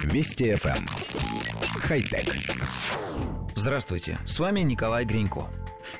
Вести FM. Эм. Хай-тек. Здравствуйте, с вами Николай Гринько.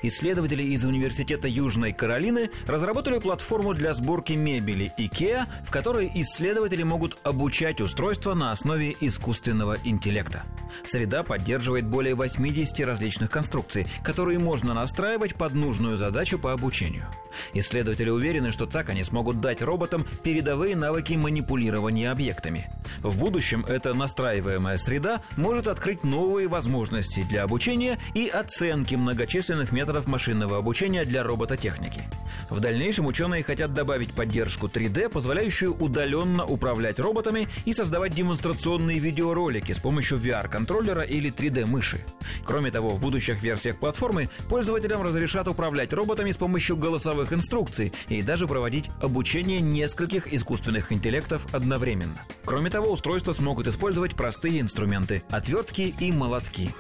Исследователи из Университета Южной Каролины разработали платформу для сборки мебели IKEA, в которой исследователи могут обучать устройства на основе искусственного интеллекта. Среда поддерживает более 80 различных конструкций, которые можно настраивать под нужную задачу по обучению. Исследователи уверены, что так они смогут дать роботам передовые навыки манипулирования объектами. В будущем эта настраиваемая среда может открыть новые возможности для обучения и оценки многочисленных методов машинного обучения для робототехники. В дальнейшем ученые хотят добавить поддержку 3D, позволяющую удаленно управлять роботами и создавать демонстрационные видеоролики с помощью VR-контроллера или 3D-мыши. Кроме того, в будущих версиях платформы пользователям разрешат управлять роботами с помощью голосовых инструкций и даже проводить обучение нескольких искусственных интеллектов одновременно. Кроме того, устройства смогут использовать простые инструменты – отвертки и молотки.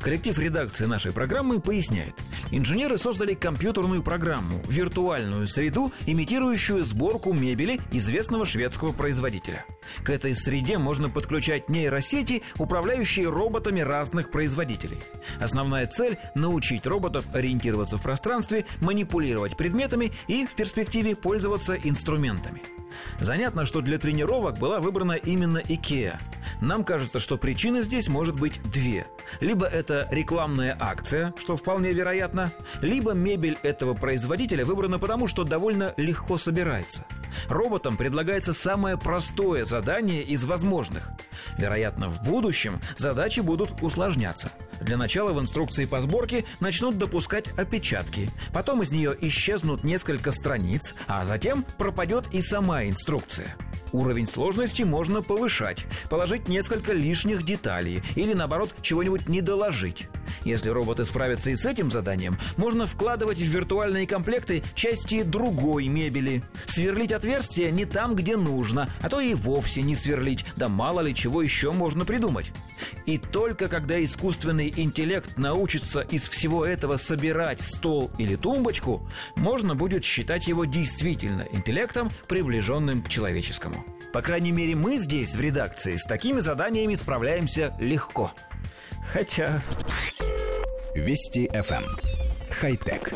Коллектив редакции нашей программы поясняет. Инженеры создали компьютерную программу, виртуальную среду, имитирующую сборку мебели известного шведского производителя. К этой среде можно подключать нейросети, управляющие роботами разных производителей. Основная цель – научить роботов ориентироваться в пространстве, манипулировать предметами и в перспективе пользоваться инструментами. Занятно, что для тренировок была выбрана именно IKEA. Нам кажется, что причины здесь может быть две. Либо это рекламная акция, что вполне вероятно, либо мебель этого производителя выбрана потому, что довольно легко собирается. Роботам предлагается самое простое задание из возможных. Вероятно, в будущем задачи будут усложняться – для начала в инструкции по сборке начнут допускать опечатки. Потом из нее исчезнут несколько страниц, а затем пропадет и сама инструкция. Уровень сложности можно повышать, положить несколько лишних деталей или, наоборот, чего-нибудь не доложить. Если роботы справятся и с этим заданием, можно вкладывать в виртуальные комплекты части другой мебели. Сверлить отверстия не там, где нужно, а то и вовсе не сверлить, да мало ли чего еще можно придумать. И только когда искусственный интеллект научится из всего этого собирать стол или тумбочку, можно будет считать его действительно интеллектом, приближенным к человеческому. По крайней мере, мы здесь, в редакции, с такими заданиями справляемся легко. Хотя... Вести FM. Эм. Хай-тек.